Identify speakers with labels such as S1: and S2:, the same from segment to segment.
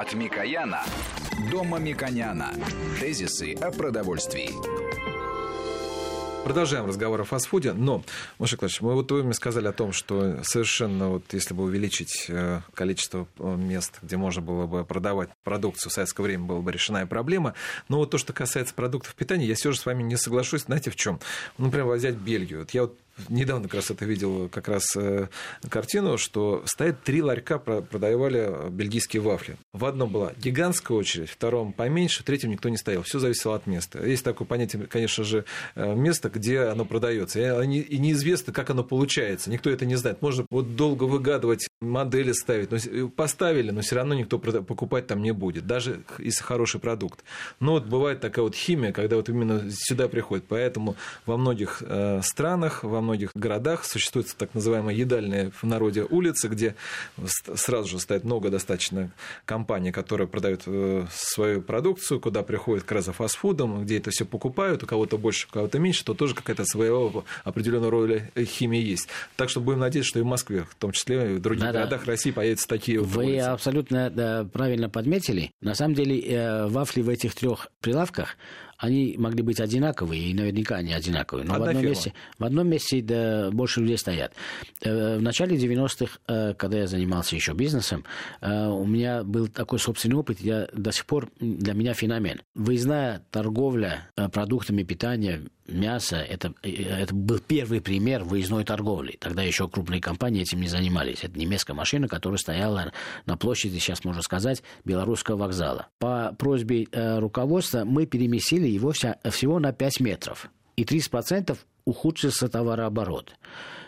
S1: От Микояна до Мамиконяна. Тезисы о продовольствии.
S2: Продолжаем разговор о фастфуде, но, Маша Клавич, мы вот вы сказали о том, что совершенно вот если бы увеличить э, количество э, мест, где можно было бы продавать продукцию в советское время, была бы решена проблема. Но вот то, что касается продуктов питания, я все же с вами не соглашусь. Знаете, в чем? Ну, например, взять Бельгию. Вот я вот недавно как раз это видел как раз э, картину, что стоит три ларька, продавали бельгийские вафли. В одном была гигантская очередь, в втором поменьше, в третьем никто не стоял. Все зависело от места. Есть такое понятие, конечно же, э, место, где оно продается. И неизвестно, как оно получается. Никто это не знает. Можно вот долго выгадывать, модели ставить. Но поставили, но все равно никто покупать там не будет. Даже если хороший продукт. Но вот бывает такая вот химия, когда вот именно сюда приходит. Поэтому во многих э, странах, во многих городах существуют так называемые едальные в народе улицы, где сразу же стоит много достаточно компаний, которые продают э, свою продукцию, куда приходят как раз за фастфудом, где это все покупают, у кого-то больше, у кого-то меньше, то тоже какая-то своего определенная роль химии есть. Так что будем надеяться, что и в Москве, в том числе и в других да, городах да. России появятся такие
S3: Вы улицы. абсолютно да, правильно подметили. На самом деле э, вафли в этих трех прилавках они могли быть одинаковые, и наверняка они одинаковые. Но в одном, месте, в одном месте да, больше людей стоят. Э, в начале 90-х, э, когда я занимался еще бизнесом, э, у меня был такой собственный опыт, я до сих пор для меня феномен. Выездная торговля продуктами питания мясо, это, это был первый пример выездной торговли. Тогда еще крупные компании этим не занимались. Это немецкая машина, которая стояла на площади, сейчас можно сказать, Белорусского вокзала. По просьбе э, руководства мы переместили его вся, всего на 5 метров. И 30% ухудшился товарооборот.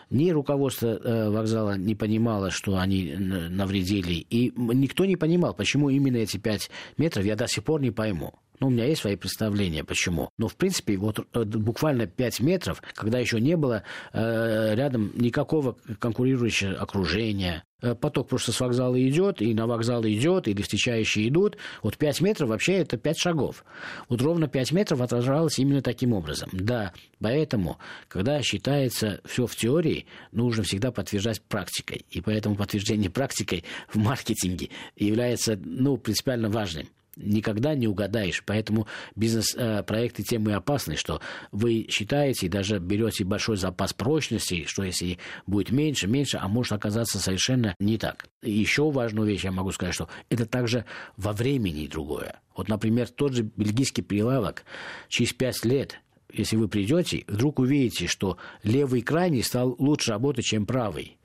S3: Ни руководство э, вокзала не понимало, что они навредили, и никто не понимал, почему именно эти 5 метров, я до сих пор не пойму. Ну, у меня есть свои представления, почему. Но, в принципе, вот э, буквально 5 метров, когда еще не было э, рядом никакого конкурирующего окружения, э, поток просто с вокзала идет, и на вокзал идет, или встречающие идут. Вот 5 метров вообще это 5 шагов. Вот ровно 5 метров отражалось именно таким образом. Да, поэтому, когда считается все в теории, нужно всегда подтверждать практикой. И поэтому подтверждение практикой в маркетинге является ну, принципиально важным никогда не угадаешь. Поэтому бизнес-проекты тем и опасны, что вы считаете и даже берете большой запас прочности, что если будет меньше, меньше, а может оказаться совершенно не так. Еще важную вещь я могу сказать, что это также во времени другое. Вот, например, тот же бельгийский прилавок через пять лет если вы придете, вдруг увидите, что левый крайний стал лучше работать, чем правый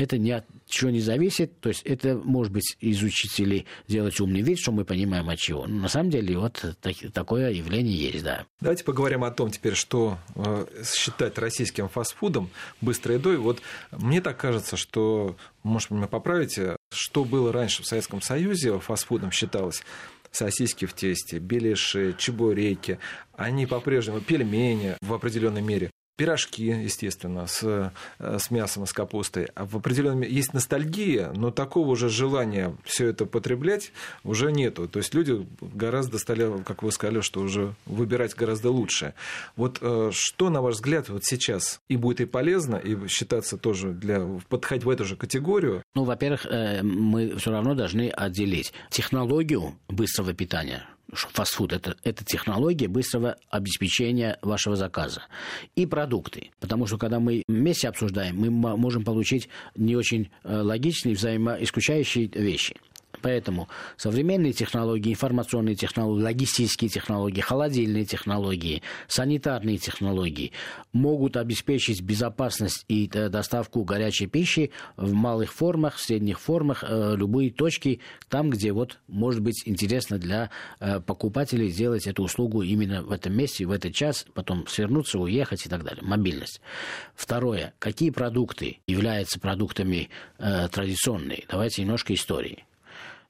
S3: это ни от чего не зависит. То есть это, может быть, из учителей делать умный вид, что мы понимаем от чего. Но на самом деле вот так, такое явление есть, да.
S2: Давайте поговорим о том теперь, что э, считать российским фастфудом, быстрой едой. Вот мне так кажется, что, может, меня поправите, что было раньше в Советском Союзе фастфудом считалось сосиски в тесте, беляши, чебуреки, они по-прежнему пельмени в определенной мере пирожки, естественно, с, э, с мясом с капустой. А в определенном есть ностальгия, но такого уже желания все это потреблять уже нету. То есть люди гораздо стали, как вы сказали, что уже выбирать гораздо лучше. Вот э, что, на ваш взгляд, вот сейчас и будет и полезно, и считаться тоже для подходить в эту же категорию?
S3: Ну, во-первых, э, мы все равно должны отделить технологию быстрого питания – фастфуд это, это технология быстрого обеспечения вашего заказа. И продукты. Потому что когда мы вместе обсуждаем, мы можем получить не очень э, логичные, взаимоисключающие вещи. Поэтому современные технологии, информационные технологии, логистические технологии, холодильные технологии, санитарные технологии могут обеспечить безопасность и э, доставку горячей пищи в малых формах, в средних формах, э, любые точки, там, где вот может быть интересно для э, покупателей сделать эту услугу именно в этом месте, в этот час, потом свернуться, уехать и так далее. Мобильность. Второе. Какие продукты являются продуктами традиционные? Давайте немножко истории.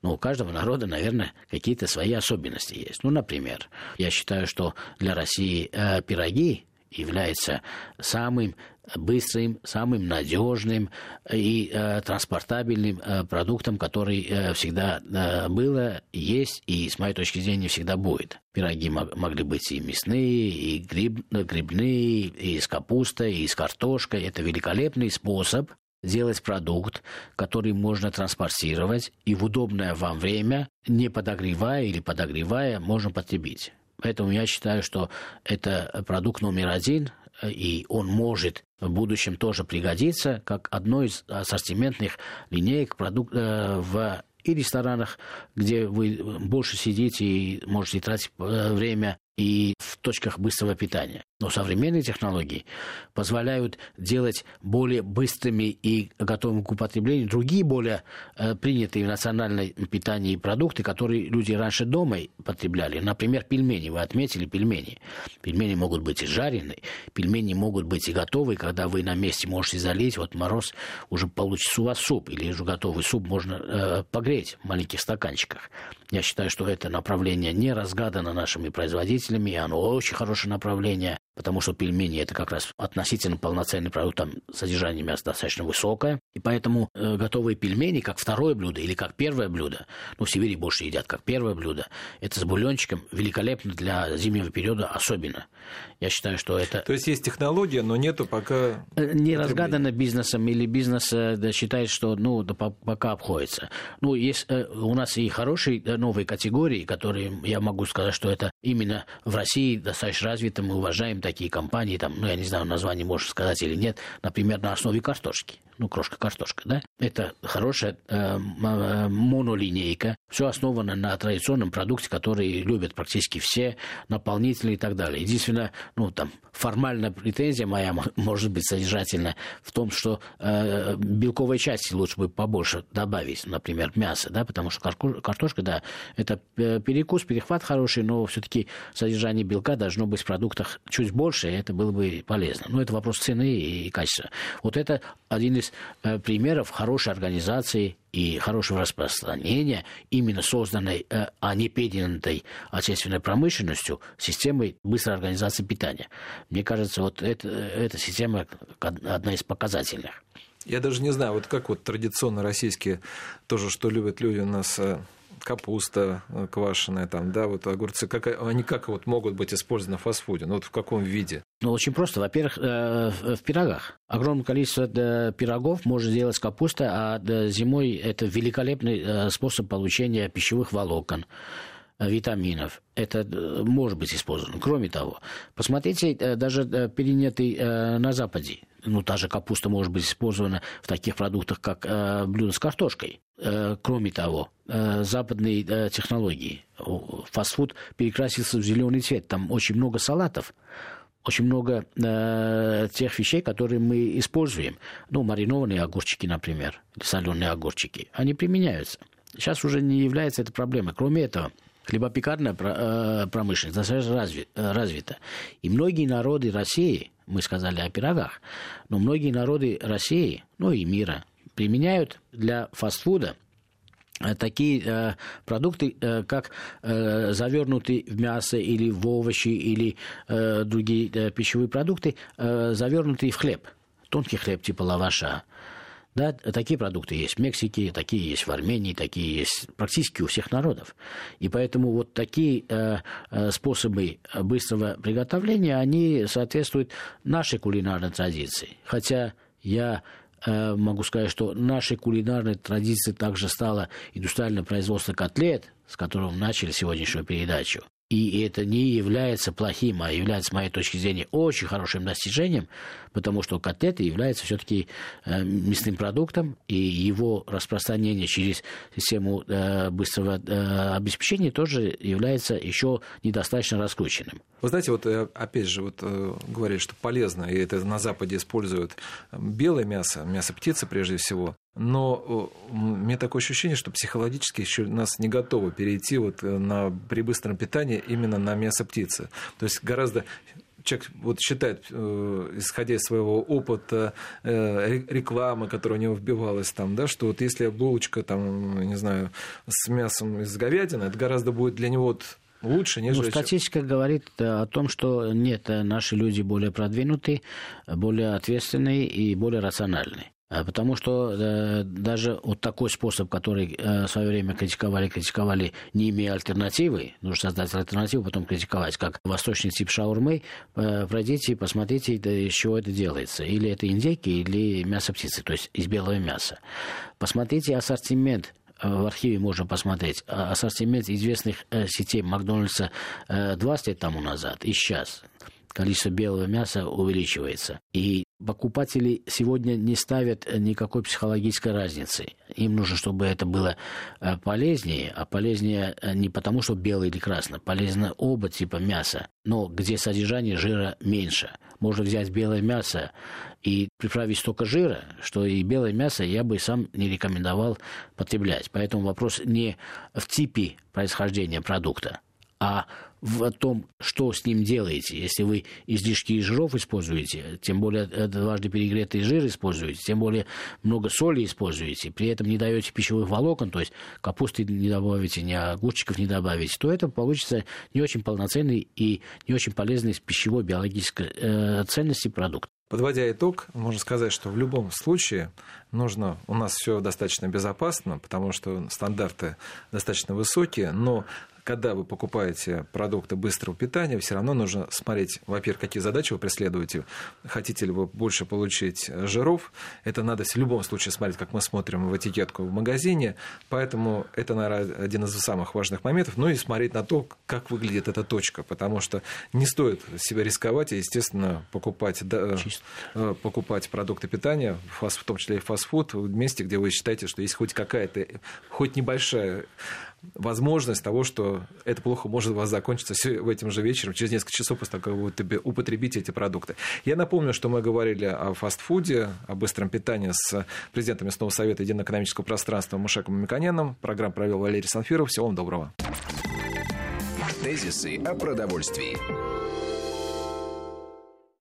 S3: Но у каждого народа, наверное, какие-то свои особенности есть. Ну, например, я считаю, что для России э, пироги является самым быстрым, самым надежным и э, транспортабельным э, продуктом, который э, всегда э, было, есть и, с моей точки зрения, всегда будет. Пироги мог, могли быть и мясные, и гриб, грибные, и с капустой, и с картошкой. Это великолепный способ сделать продукт, который можно транспортировать и в удобное вам время, не подогревая или подогревая, можно потребить. Поэтому я считаю, что это продукт номер один, и он может в будущем тоже пригодиться как одной из ассортиментных линеек продук- э, в и ресторанах, где вы больше сидите и можете тратить э, время, и в точках быстрого питания. Но современные технологии позволяют делать более быстрыми и готовыми к употреблению другие более э, принятые в национальном питании продукты, которые люди раньше дома потребляли. Например, пельмени. Вы отметили пельмени. Пельмени могут быть и жареные, пельмени могут быть и готовые, когда вы на месте можете залить. Вот мороз уже получится у вас суп, или уже готовый суп можно э, погреть в маленьких стаканчиках. Я считаю, что это направление не разгадано нашими производителями, и оно очень хорошее направление потому что пельмени это как раз относительно полноценный продукт, там содержание мяса достаточно высокое, и поэтому э, готовые пельмени как второе блюдо или как первое блюдо, ну в Сибири больше едят как первое блюдо, это с бульончиком великолепно для зимнего периода особенно. Я считаю, что это...
S2: То есть есть технология, но нету пока...
S3: Э, не разгадано бизнесом или бизнес э, да, считает, что ну да, пока обходится. Ну, есть э, у нас и хорошие новые категории, которые я могу сказать, что это именно в России достаточно развито, мы уважаем такие компании, там, ну, я не знаю, название можешь сказать или нет, например, на основе картошки. Ну, крошка-картошка, да, это хорошая э, э, монолинейка, все основано на традиционном продукте, который любят практически все, наполнители и так далее. Единственное, ну, там, формальная претензия моя, может быть, содержательная в том, что э, белковой части лучше бы побольше добавить, например, мясо, да, потому что картошка, да, это э, перекус, перехват хороший, но все-таки содержание белка должно быть в продуктах чуть больше, и это было бы полезно. Но это вопрос цены и качества. Вот это один из Э, примеров хорошей организации и хорошего распространения именно созданной, э, а не переданной отечественной промышленностью системой быстрой организации питания. Мне кажется, вот это, эта система одна из показательных.
S2: Я даже не знаю, вот как вот традиционно российские, тоже что любят люди у нас э, капуста э, квашеная, там, да, вот огурцы, как, они как вот могут быть использованы в фастфуде? Ну, вот в каком виде?
S3: Ну, очень просто. Во-первых, э, в пирогах. Огромное количество пирогов может делать капуста, а зимой это великолепный э, способ получения пищевых волокон витаминов. Это может быть использовано. Кроме того, посмотрите, даже перенятый на Западе ну, та же капуста может быть использована в таких продуктах, как э, блюдо с картошкой. Э, кроме того, э, западные э, технологии. Фастфуд перекрасился в зеленый цвет. Там очень много салатов очень много э, тех вещей, которые мы используем. Ну, маринованные огурчики, например, соленые огурчики, они применяются. Сейчас уже не является это проблемой. Кроме этого, хлебопекарная э, промышленность достаточно э, развита. И многие народы России, мы сказали о пирогах, но многие народы России, ну и мира, применяют для фастфуда э, такие э, продукты, э, как э, завернутые в мясо или в овощи или э, другие э, пищевые продукты, э, завернутые в хлеб, тонкий хлеб типа лаваша. Да, такие продукты есть в Мексике, такие есть в Армении, такие есть практически у всех народов. И поэтому вот такие э, э способы быстрого приготовления, они соответствуют нашей кулинарной традиции. Хотя я э, могу сказать, что нашей кулинарной традицией также стало индустриальное производство котлет, с которого начали сегодняшнюю передачу. И это не является плохим, а является, с моей точки зрения, очень хорошим достижением, потому что котлеты являются все-таки э, мясным продуктом, и его распространение через систему э, быстрого э, обеспечения тоже является еще недостаточно раскрученным.
S2: Вы знаете, вот опять же, вот говорят, что полезно, и это на Западе используют белое мясо, мясо птицы прежде всего, но у меня такое ощущение, что психологически еще нас не готовы перейти вот на, при быстром питании именно на мясо птицы. То есть гораздо человек вот считает, э, исходя из своего опыта, э, рекламы, которая у него вбивалась там, да, что вот если булочка там, не знаю, с мясом из говядины, это гораздо будет для него вот лучше, нежели...
S3: Ну, статистика говорит э, о том, что нет, наши люди более продвинутые, более ответственные и более рациональные. А, потому что э, даже вот такой способ, который э, в свое время критиковали, критиковали, не имея альтернативы, нужно создать альтернативу, потом критиковать, как восточный тип шаурмы, э, пройдите и посмотрите, да, из чего это делается. Или это индейки, или мясо птицы, то есть из белого мяса. Посмотрите ассортимент в архиве можно посмотреть ассортимент известных сетей Макдональдса 20 лет тому назад и сейчас количество белого мяса увеличивается. И покупатели сегодня не ставят никакой психологической разницы. Им нужно, чтобы это было э, полезнее, а полезнее э, не потому, что белое или красное, полезно оба типа мяса, но где содержание жира меньше. Можно взять белое мясо и приправить столько жира, что и белое мясо я бы сам не рекомендовал потреблять. Поэтому вопрос не в типе происхождения продукта, а в том, что с ним делаете. Если вы излишки жиров используете, тем более дважды перегретый жир используете, тем более много соли используете, при этом не даете пищевых волокон, то есть капусты не добавите, ни огурчиков не добавите, то это получится не очень полноценный и не очень полезный с пищевой биологической э, ценности продукт.
S2: Подводя итог, можно сказать, что в любом случае нужно, у нас все достаточно безопасно, потому что стандарты достаточно высокие, но когда вы покупаете продукты быстрого питания, все равно нужно смотреть, во-первых, какие задачи вы преследуете. Хотите ли вы больше получить жиров? Это надо в любом случае смотреть, как мы смотрим в этикетку в магазине. Поэтому это, наверное, один из самых важных моментов. Ну и смотреть на то, как выглядит эта точка. Потому что не стоит себя рисковать и, естественно, покупать, да, э, покупать продукты питания, в том числе и фастфуд, в месте, где вы считаете, что есть хоть какая-то, хоть небольшая возможность того, что это плохо может у вас закончиться в этим же вечером, через несколько часов после того, как вы употребите эти продукты. Я напомню, что мы говорили о фастфуде, о быстром питании с президентом местного совета Единого экономического пространства Мушеком Миконяном. Программу провел Валерий Санфиров. Всего вам доброго.
S1: Тезисы о продовольствии.